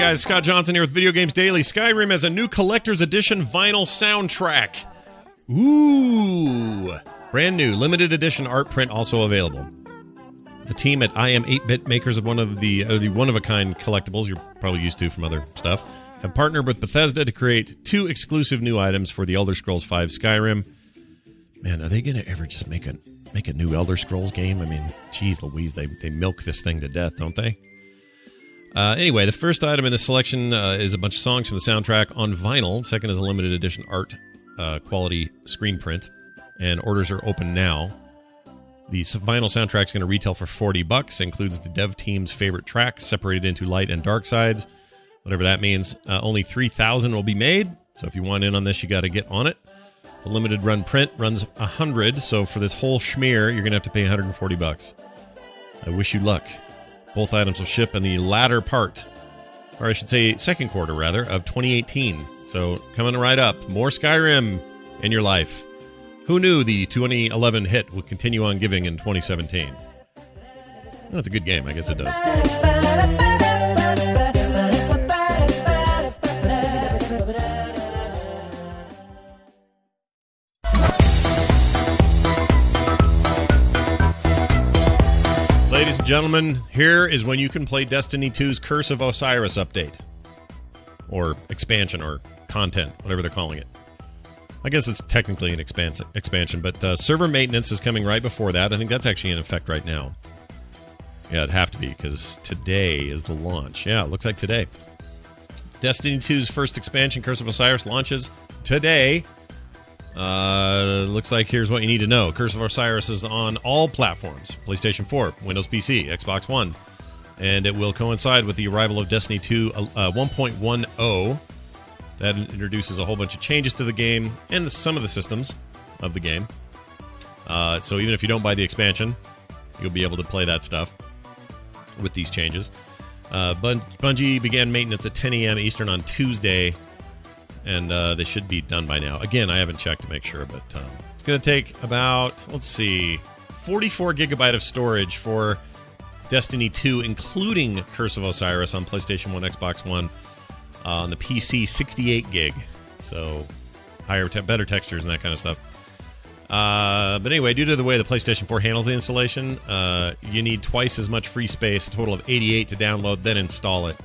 guys, Scott Johnson here with Video Games Daily. Skyrim has a new collector's edition vinyl soundtrack. Ooh! Brand new, limited edition art print also available. The team at I Am 8-Bit, makers of one of the, uh, the one-of-a-kind collectibles you're probably used to from other stuff, have partnered with Bethesda to create two exclusive new items for the Elder Scrolls V Skyrim. Man, are they going to ever just make a make a new Elder Scrolls game? I mean, geez Louise, they, they milk this thing to death, don't they? Uh, anyway, the first item in the selection uh, is a bunch of songs from the soundtrack on vinyl. Second is a limited edition art uh, quality screen print, and orders are open now. The vinyl soundtrack is going to retail for 40 bucks. Includes the dev team's favorite tracks separated into light and dark sides, whatever that means. Uh, only 3,000 will be made, so if you want in on this, you got to get on it. The limited run print runs 100, so for this whole schmear, you're going to have to pay 140 bucks. I wish you luck. Both items will ship in the latter part, or I should say, second quarter rather, of 2018. So coming right up, more Skyrim in your life. Who knew the 2011 hit would continue on giving in 2017? That's a good game. I guess it does. Ladies and gentlemen, here is when you can play Destiny 2's Curse of Osiris update. Or expansion, or content, whatever they're calling it. I guess it's technically an expans- expansion, but uh, server maintenance is coming right before that. I think that's actually in effect right now. Yeah, it'd have to be, because today is the launch. Yeah, it looks like today. Destiny 2's first expansion, Curse of Osiris, launches today. Uh, looks like here's what you need to know. Curse of Osiris is on all platforms PlayStation 4, Windows PC, Xbox One. And it will coincide with the arrival of Destiny 2 uh, 1.10. That introduces a whole bunch of changes to the game and the, some of the systems of the game. Uh, so even if you don't buy the expansion, you'll be able to play that stuff with these changes. Uh, Bun- Bungie began maintenance at 10 a.m. Eastern on Tuesday and uh, they should be done by now. Again, I haven't checked to make sure, but um, it's going to take about let's see, 44 gigabyte of storage for Destiny 2, including Curse of Osiris on PlayStation 1, Xbox One, uh, on the PC, 68 gig. So higher, te- better textures and that kind of stuff. Uh, but anyway, due to the way the PlayStation 4 handles the installation, uh, you need twice as much free space, a total of 88 to download, then install it.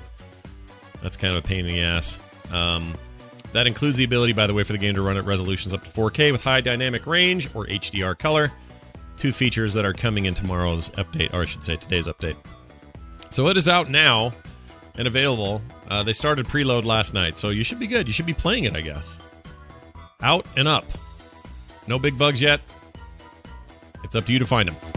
That's kind of a pain in the ass. Um, that includes the ability, by the way, for the game to run at resolutions up to 4K with high dynamic range or HDR color. Two features that are coming in tomorrow's update, or I should say today's update. So it is out now and available. Uh, they started preload last night, so you should be good. You should be playing it, I guess. Out and up. No big bugs yet. It's up to you to find them.